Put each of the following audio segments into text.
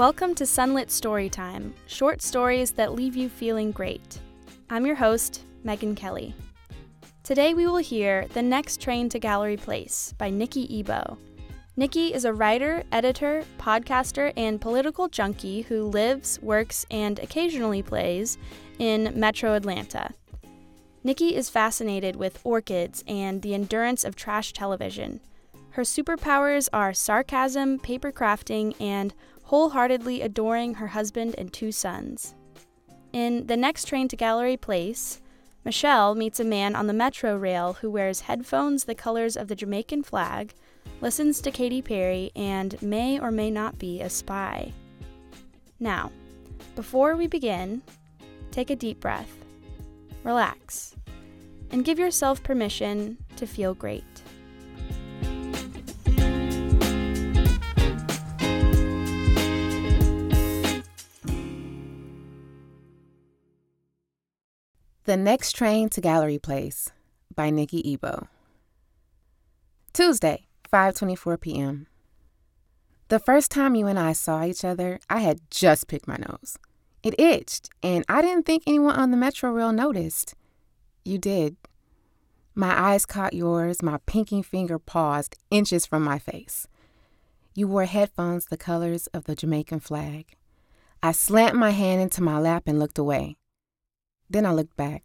Welcome to Sunlit Storytime, short stories that leave you feeling great. I'm your host, Megan Kelly. Today we will hear The Next Train to Gallery Place by Nikki Ebo. Nikki is a writer, editor, podcaster, and political junkie who lives, works, and occasionally plays in metro Atlanta. Nikki is fascinated with orchids and the endurance of trash television. Her superpowers are sarcasm, paper crafting, and wholeheartedly adoring her husband and two sons. In The Next Train to Gallery Place, Michelle meets a man on the metro rail who wears headphones the colors of the Jamaican flag, listens to Katy Perry, and may or may not be a spy. Now, before we begin, take a deep breath, relax, and give yourself permission to feel great. The Next Train to Gallery Place by Nikki Ebo. Tuesday, 5:24 p.m. The first time you and I saw each other, I had just picked my nose. It itched, and I didn't think anyone on the metro rail noticed. You did. My eyes caught yours, my pinky finger paused inches from my face. You wore headphones the colors of the Jamaican flag. I slammed my hand into my lap and looked away. Then I looked back.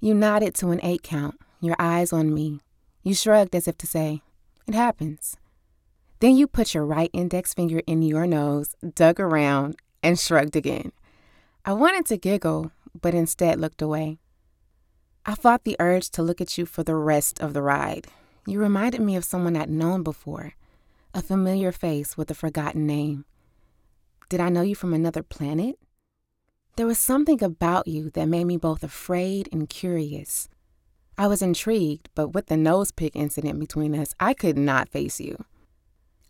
You nodded to an eight count, your eyes on me. You shrugged as if to say, It happens. Then you put your right index finger in your nose, dug around, and shrugged again. I wanted to giggle, but instead looked away. I fought the urge to look at you for the rest of the ride. You reminded me of someone I'd known before, a familiar face with a forgotten name. Did I know you from another planet? There was something about you that made me both afraid and curious. I was intrigued, but with the nose pick incident between us, I could not face you.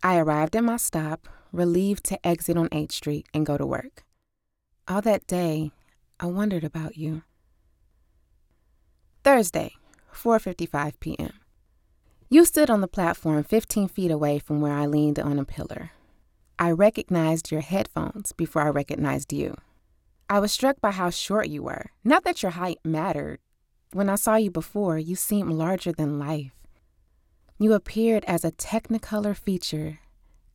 I arrived at my stop, relieved to exit on 8th Street and go to work. All that day, I wondered about you. Thursday, 4:55 p.m. You stood on the platform 15 feet away from where I leaned on a pillar. I recognized your headphones before I recognized you. I was struck by how short you were. Not that your height mattered. When I saw you before, you seemed larger than life. You appeared as a technicolor feature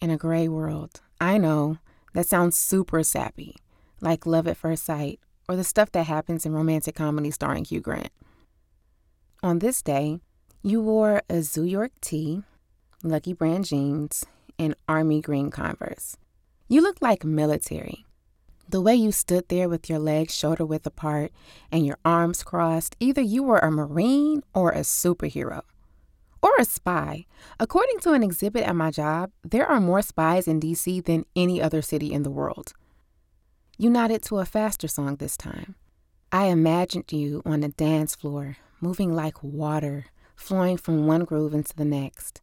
in a gray world. I know, that sounds super sappy, like Love at First Sight or the stuff that happens in romantic comedy starring Hugh Grant. On this day, you wore a Zoo York tee, Lucky Brand jeans, and army green Converse. You looked like military. The way you stood there with your legs shoulder width apart and your arms crossed, either you were a Marine or a superhero. Or a spy. According to an exhibit at my job, there are more spies in DC than any other city in the world. You nodded to a faster song this time. I imagined you on a dance floor, moving like water, flowing from one groove into the next.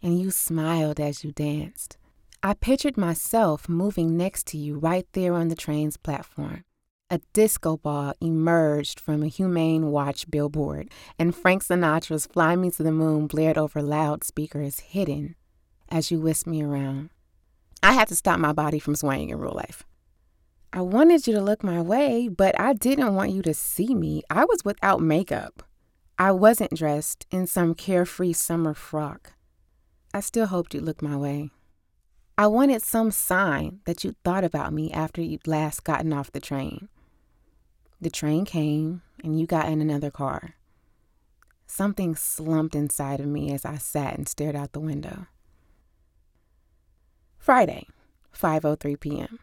And you smiled as you danced. I pictured myself moving next to you right there on the train's platform. A disco ball emerged from a Humane Watch billboard, and Frank Sinatra's Fly Me to the Moon blared over loudspeakers hidden as you whisked me around. I had to stop my body from swaying in real life. I wanted you to look my way, but I didn't want you to see me. I was without makeup. I wasn't dressed in some carefree summer frock. I still hoped you'd look my way. I wanted some sign that you'd thought about me after you'd last gotten off the train. The train came, and you got in another car. Something slumped inside of me as I sat and stared out the window. Friday, 5:03 p.m.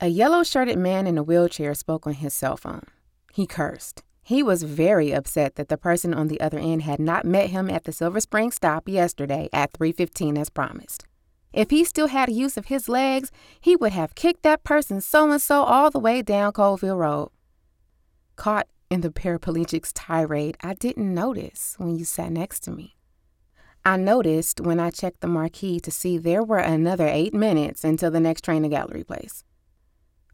A yellow-shirted man in a wheelchair spoke on his cell phone. He cursed. He was very upset that the person on the other end had not met him at the Silver Spring stop yesterday at 3:15 as promised. If he still had use of his legs, he would have kicked that person so and so all the way down Colesville Road. Caught in the paraplegic's tirade, I didn't notice when you sat next to me. I noticed when I checked the marquee to see there were another eight minutes until the next train to Gallery Place.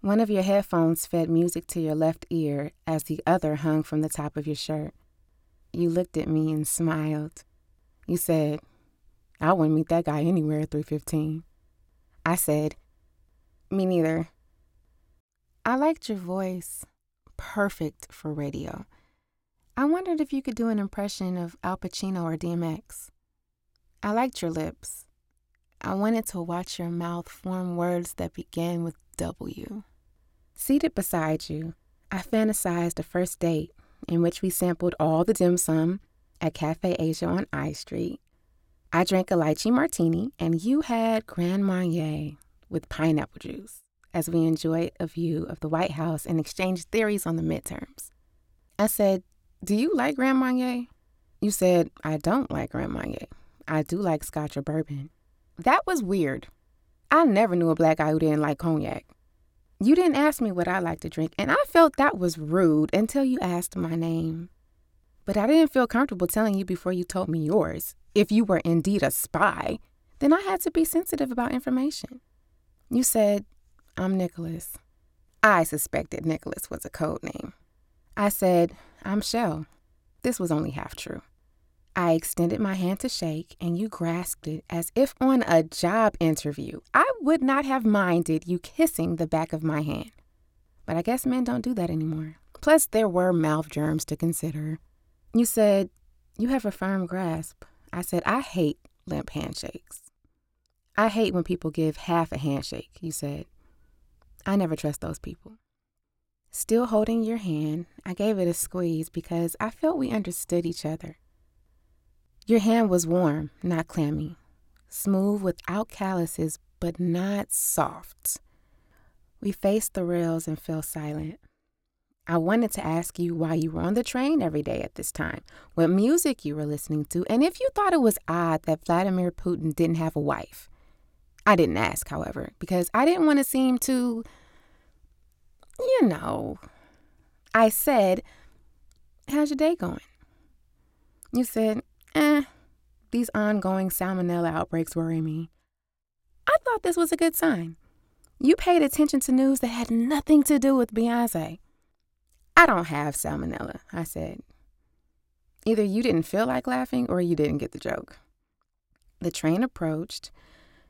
One of your headphones fed music to your left ear as the other hung from the top of your shirt. You looked at me and smiled. You said, I wouldn't meet that guy anywhere at 315. I said, Me neither. I liked your voice. Perfect for radio. I wondered if you could do an impression of Al Pacino or DMX. I liked your lips. I wanted to watch your mouth form words that began with W. Seated beside you, I fantasized a first date in which we sampled all the dim sum at Cafe Asia on I Street. I drank a lychee martini, and you had Grand Marnier with pineapple juice as we enjoyed a view of the White House and exchanged theories on the midterms. I said, Do you like Grand Marnier? You said, I don't like Grand Marnier. I do like scotch or bourbon. That was weird. I never knew a black guy who didn't like cognac. You didn't ask me what I like to drink, and I felt that was rude until you asked my name. But I didn't feel comfortable telling you before you told me yours. If you were indeed a spy, then I had to be sensitive about information. You said, I'm Nicholas. I suspected Nicholas was a code name. I said, I'm Shell. This was only half true. I extended my hand to shake, and you grasped it as if on a job interview. I would not have minded you kissing the back of my hand. But I guess men don't do that anymore. Plus, there were mouth germs to consider. You said, You have a firm grasp. I said, I hate limp handshakes. I hate when people give half a handshake, you said. I never trust those people. Still holding your hand, I gave it a squeeze because I felt we understood each other. Your hand was warm, not clammy, smooth without calluses, but not soft. We faced the rails and fell silent. I wanted to ask you why you were on the train every day at this time, what music you were listening to, and if you thought it was odd that Vladimir Putin didn't have a wife. I didn't ask, however, because I didn't want to seem too, you know. I said, How's your day going? You said, Eh, these ongoing salmonella outbreaks worry me. I thought this was a good sign. You paid attention to news that had nothing to do with Beyonce. I don't have salmonella, I said. Either you didn't feel like laughing or you didn't get the joke. The train approached.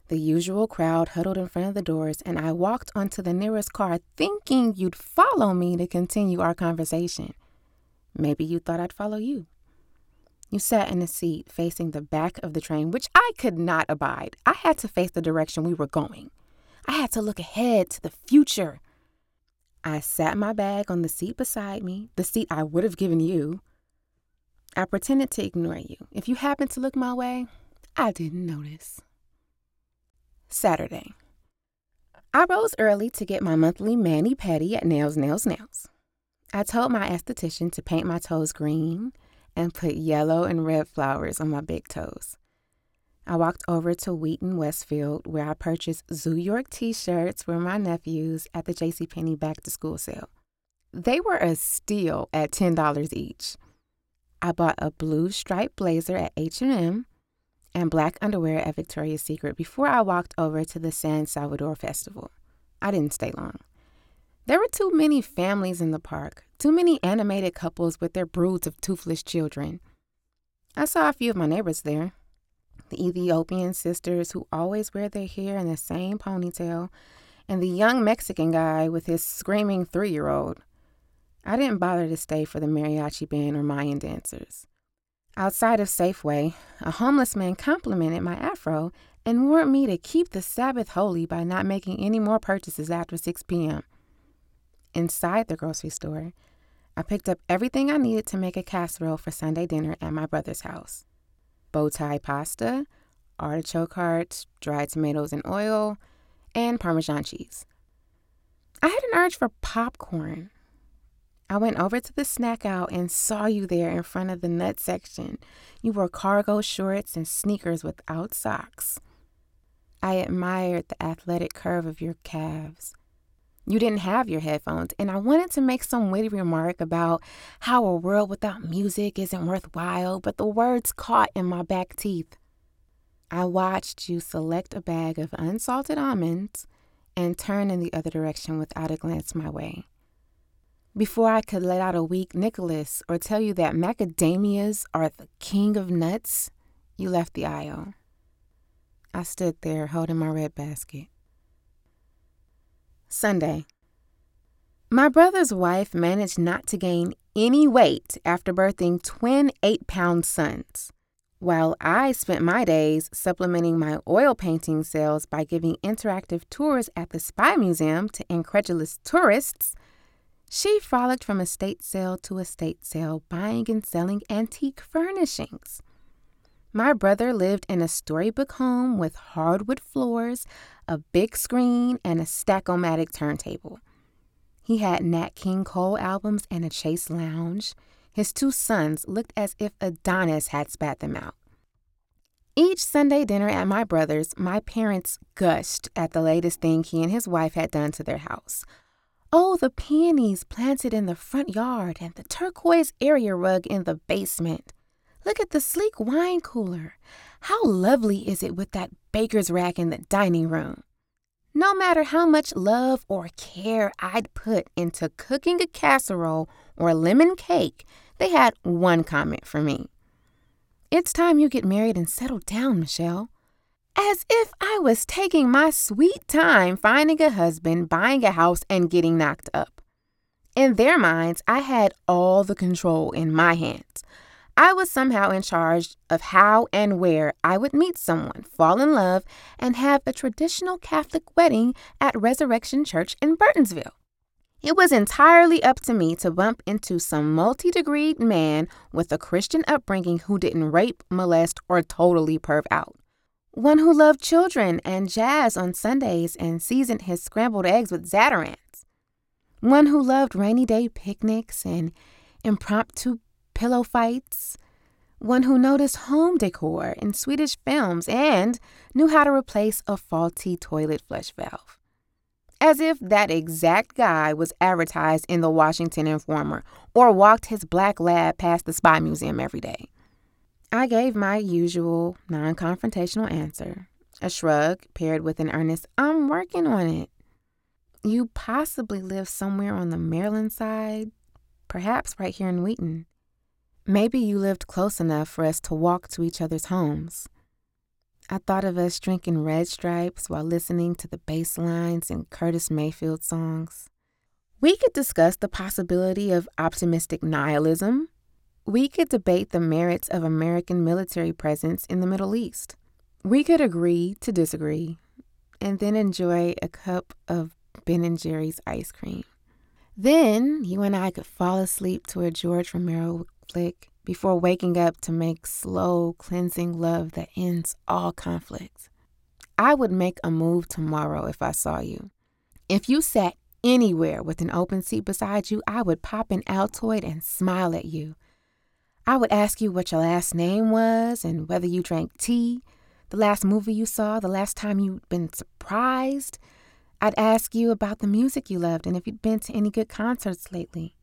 The usual crowd huddled in front of the doors, and I walked onto the nearest car thinking you'd follow me to continue our conversation. Maybe you thought I'd follow you. You sat in a seat facing the back of the train, which I could not abide. I had to face the direction we were going. I had to look ahead to the future. I sat my bag on the seat beside me, the seat I would have given you. I pretended to ignore you. If you happened to look my way, I didn't notice. Saturday. I rose early to get my monthly mani pedi at Nails, Nails, Nails. I told my esthetician to paint my toes green and put yellow and red flowers on my big toes. I walked over to Wheaton Westfield where I purchased Zoo York t-shirts for my nephews at the JCPenney back to school sale. They were a steal at $10 each. I bought a blue striped blazer at H&M and black underwear at Victoria's Secret before I walked over to the San Salvador Festival. I didn't stay long. There were too many families in the park, too many animated couples with their broods of toothless children. I saw a few of my neighbors there. The Ethiopian sisters who always wear their hair in the same ponytail, and the young Mexican guy with his screaming three year old. I didn't bother to stay for the mariachi band or Mayan dancers. Outside of Safeway, a homeless man complimented my afro and warned me to keep the Sabbath holy by not making any more purchases after 6 p.m. Inside the grocery store, I picked up everything I needed to make a casserole for Sunday dinner at my brother's house bow tie pasta, artichoke hearts, dried tomatoes and oil, and Parmesan cheese. I had an urge for popcorn. I went over to the snack out and saw you there in front of the nut section. You wore cargo shorts and sneakers without socks. I admired the athletic curve of your calves. You didn't have your headphones, and I wanted to make some witty remark about how a world without music isn't worthwhile, but the words caught in my back teeth. I watched you select a bag of unsalted almonds and turn in the other direction without a glance my way. Before I could let out a weak Nicholas or tell you that macadamias are the king of nuts, you left the aisle. I stood there holding my red basket. Sunday. My brother's wife managed not to gain any weight after birthing twin eight pound sons, while I spent my days supplementing my oil painting sales by giving interactive tours at the Spy Museum to incredulous tourists. She frolicked from estate sale to estate sale, buying and selling antique furnishings. My brother lived in a storybook home with hardwood floors, a big screen, and a Stackomatic turntable. He had Nat King Cole albums and a Chase lounge. His two sons looked as if Adonis had spat them out. Each Sunday dinner at my brother's, my parents gushed at the latest thing he and his wife had done to their house. Oh, the peonies planted in the front yard and the turquoise area rug in the basement. Look at the sleek wine cooler. How lovely is it with that baker's rack in the dining room? No matter how much love or care I'd put into cooking a casserole or lemon cake, they had one comment for me. It's time you get married and settle down, Michelle. As if I was taking my sweet time finding a husband, buying a house, and getting knocked up. In their minds, I had all the control in my hands. I was somehow in charge of how and where I would meet someone, fall in love, and have a traditional Catholic wedding at Resurrection Church in Burtonsville. It was entirely up to me to bump into some multi degreed man with a Christian upbringing who didn't rape, molest, or totally perv out. One who loved children and jazz on Sundays and seasoned his scrambled eggs with Zatarain's. One who loved rainy day picnics and impromptu pillow fights, one who noticed home decor in Swedish films and knew how to replace a faulty toilet flush valve. As if that exact guy was advertised in the Washington Informer or walked his black lab past the Spy Museum every day. I gave my usual non confrontational answer, a shrug paired with an earnest, I'm working on it. You possibly live somewhere on the Maryland side, perhaps right here in Wheaton. Maybe you lived close enough for us to walk to each other's homes. I thought of us drinking red stripes while listening to the bass lines in Curtis Mayfield songs. We could discuss the possibility of optimistic nihilism. We could debate the merits of American military presence in the Middle East. We could agree to disagree and then enjoy a cup of Ben and Jerry's ice cream. Then you and I could fall asleep to a George Romero before waking up to make slow, cleansing love that ends all conflict. I would make a move tomorrow if I saw you. If you sat anywhere with an open seat beside you, I would pop an Altoid and smile at you. I would ask you what your last name was and whether you drank tea, the last movie you saw, the last time you'd been surprised. I'd ask you about the music you loved and if you'd been to any good concerts lately.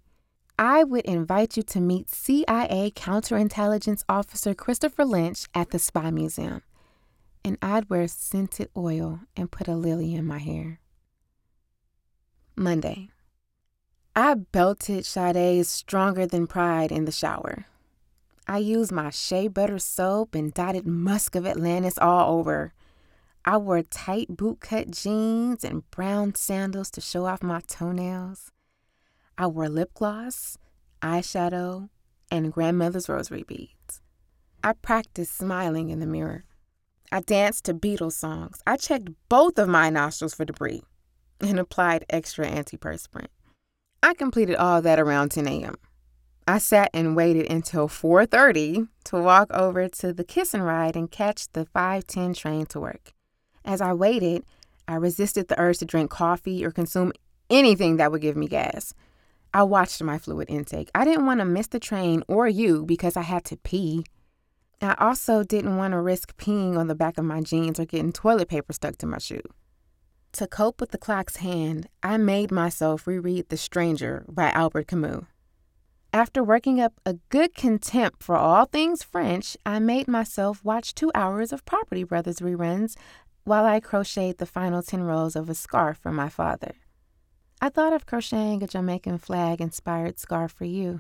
I would invite you to meet CIA counterintelligence officer Christopher Lynch at the Spy Museum. And I'd wear scented oil and put a lily in my hair. Monday. I belted Sade's Stronger Than Pride in the shower. I used my shea butter soap and dotted musk of Atlantis all over. I wore tight bootcut jeans and brown sandals to show off my toenails. I wore lip gloss, eyeshadow, and grandmother's rosary beads. I practiced smiling in the mirror. I danced to Beatles songs. I checked both of my nostrils for debris and applied extra antiperspirant. I completed all that around 10 a.m. I sat and waited until 4:30 to walk over to the kiss and ride and catch the 5:10 train to work. As I waited, I resisted the urge to drink coffee or consume anything that would give me gas. I watched my fluid intake. I didn't want to miss the train or you because I had to pee. I also didn't want to risk peeing on the back of my jeans or getting toilet paper stuck to my shoe. To cope with the clock's hand, I made myself reread The Stranger by Albert Camus. After working up a good contempt for all things French, I made myself watch two hours of Property Brothers reruns while I crocheted the final 10 rows of a scarf for my father. I thought of crocheting a Jamaican flag inspired scarf for you.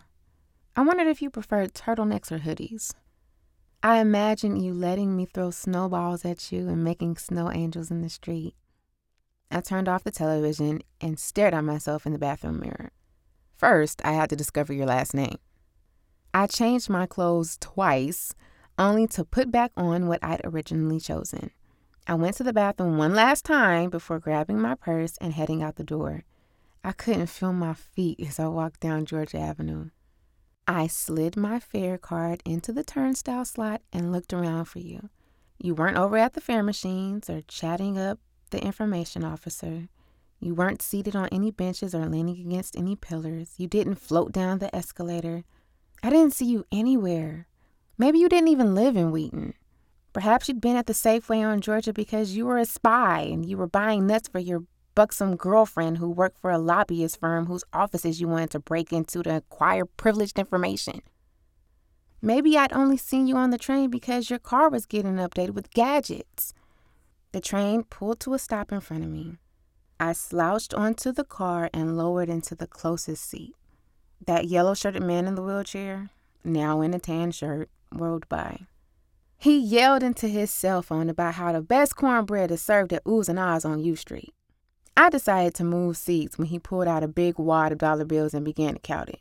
I wondered if you preferred turtlenecks or hoodies. I imagined you letting me throw snowballs at you and making snow angels in the street. I turned off the television and stared at myself in the bathroom mirror. First, I had to discover your last name. I changed my clothes twice, only to put back on what I'd originally chosen. I went to the bathroom one last time before grabbing my purse and heading out the door. I couldn't feel my feet as I walked down Georgia Avenue. I slid my fare card into the turnstile slot and looked around for you. You weren't over at the fare machines or chatting up the information officer. You weren't seated on any benches or leaning against any pillars. You didn't float down the escalator. I didn't see you anywhere. Maybe you didn't even live in Wheaton. Perhaps you'd been at the Safeway on Georgia because you were a spy and you were buying nuts for your buxom girlfriend who worked for a lobbyist firm whose offices you wanted to break into to acquire privileged information. Maybe I'd only seen you on the train because your car was getting updated with gadgets. The train pulled to a stop in front of me. I slouched onto the car and lowered into the closest seat. That yellow shirted man in the wheelchair, now in a tan shirt, rolled by. He yelled into his cell phone about how the best cornbread is served at Oohs and Ahs on U Street. I decided to move seats when he pulled out a big wad of dollar bills and began to count it.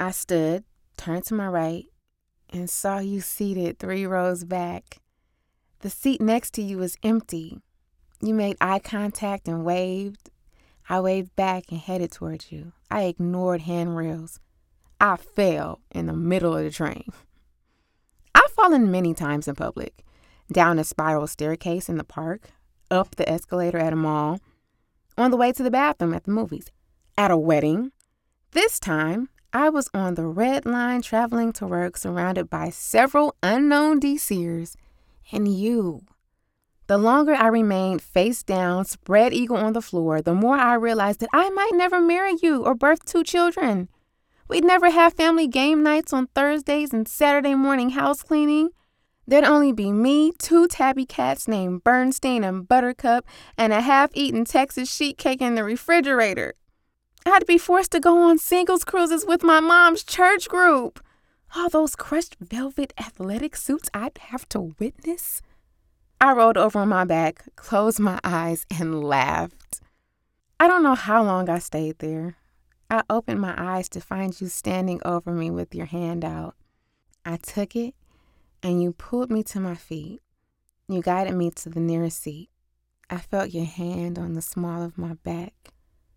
I stood, turned to my right, and saw you seated three rows back. The seat next to you was empty. You made eye contact and waved. I waved back and headed towards you. I ignored handrails. I fell in the middle of the train. I've fallen many times in public down a spiral staircase in the park, up the escalator at a mall, on the way to the bathroom at the movies, at a wedding. This time, I was on the red line traveling to work surrounded by several unknown DCers and you. The longer I remained face down, spread eagle on the floor, the more I realized that I might never marry you or birth two children. We'd never have family game nights on Thursdays and Saturday morning house cleaning. There'd only be me, two tabby cats named Bernstein and Buttercup, and a half eaten Texas sheet cake in the refrigerator. I'd be forced to go on singles cruises with my mom's church group. All those crushed velvet athletic suits I'd have to witness. I rolled over on my back, closed my eyes, and laughed. I don't know how long I stayed there. I opened my eyes to find you standing over me with your hand out. I took it and you pulled me to my feet. You guided me to the nearest seat. I felt your hand on the small of my back.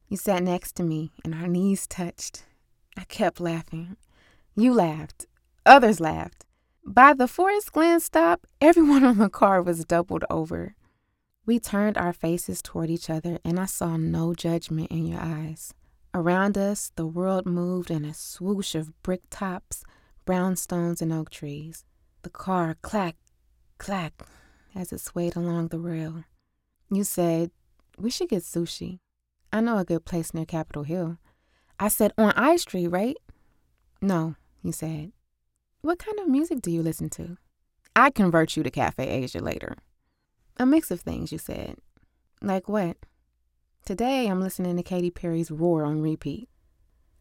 You sat next to me and our knees touched. I kept laughing. You laughed. Others laughed. By the Forest Glen stop, everyone on the car was doubled over. We turned our faces toward each other, and I saw no judgment in your eyes. Around us, the world moved in a swoosh of brick tops, brownstones, and oak trees. The car clacked, clacked as it swayed along the rail. You said, We should get sushi. I know a good place near Capitol Hill. I said, On I Street, right? No, you said. What kind of music do you listen to? I'd convert you to Cafe Asia later. A mix of things, you said. Like what? Today I'm listening to Katy Perry's Roar on repeat.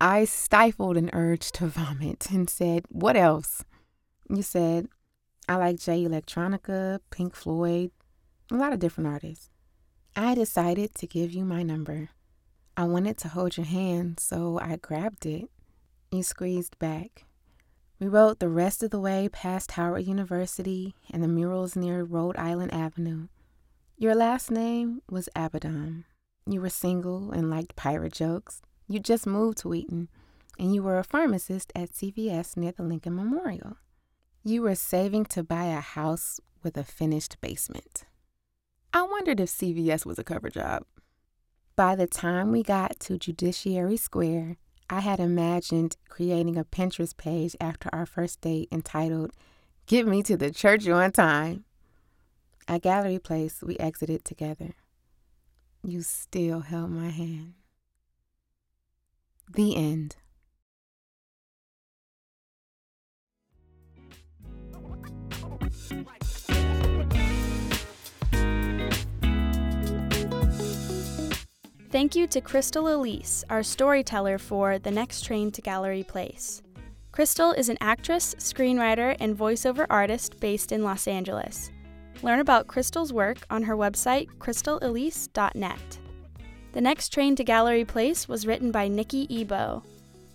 I stifled an urge to vomit and said, What else? You said, I like Jay Electronica, Pink Floyd, a lot of different artists. I decided to give you my number. I wanted to hold your hand, so I grabbed it. You squeezed back. We rode the rest of the way past Howard University and the murals near Rhode Island Avenue. Your last name was Abaddon. You were single and liked pirate jokes. You just moved to Wheaton, and you were a pharmacist at CVS near the Lincoln Memorial. You were saving to buy a house with a finished basement. I wondered if CVS was a cover job. By the time we got to Judiciary Square, I had imagined creating a Pinterest page after our first date entitled, Get Me to the Church on Time. At Gallery Place, we exited together. You still held my hand. The end. Thank you to Crystal Elise, our storyteller for The Next Train to Gallery Place. Crystal is an actress, screenwriter, and voiceover artist based in Los Angeles. Learn about Crystal's work on her website, crystalelise.net. The next train to Gallery Place was written by Nikki Ebo.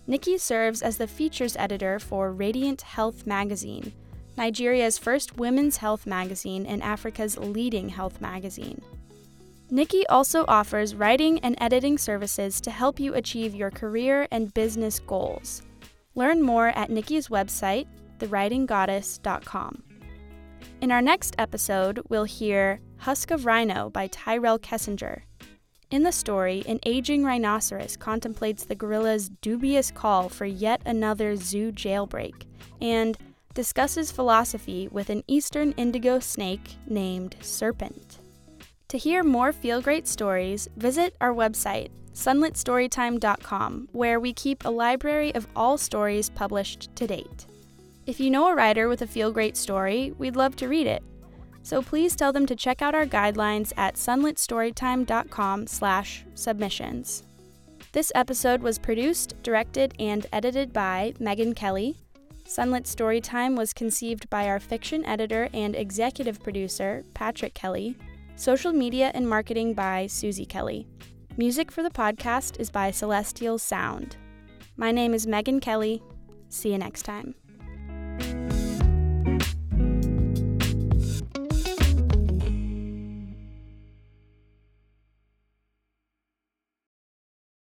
Nikki serves as the features editor for Radiant Health magazine, Nigeria's first women's health magazine and Africa's leading health magazine. Nikki also offers writing and editing services to help you achieve your career and business goals. Learn more at Nikki's website, thewritinggoddess.com. In our next episode, we'll hear Husk of Rhino by Tyrell Kessinger. In the story, an aging rhinoceros contemplates the gorilla's dubious call for yet another zoo jailbreak and discusses philosophy with an eastern indigo snake named Serpent. To hear more Feel Great stories, visit our website, sunlitstorytime.com, where we keep a library of all stories published to date. If you know a writer with a Feel Great story, we'd love to read it. So please tell them to check out our guidelines at sunlitstorytime.com/submissions. This episode was produced, directed, and edited by Megan Kelly. Sunlit Storytime was conceived by our fiction editor and executive producer, Patrick Kelly. Social media and marketing by Susie Kelly. Music for the podcast is by Celestial Sound. My name is Megan Kelly. See you next time.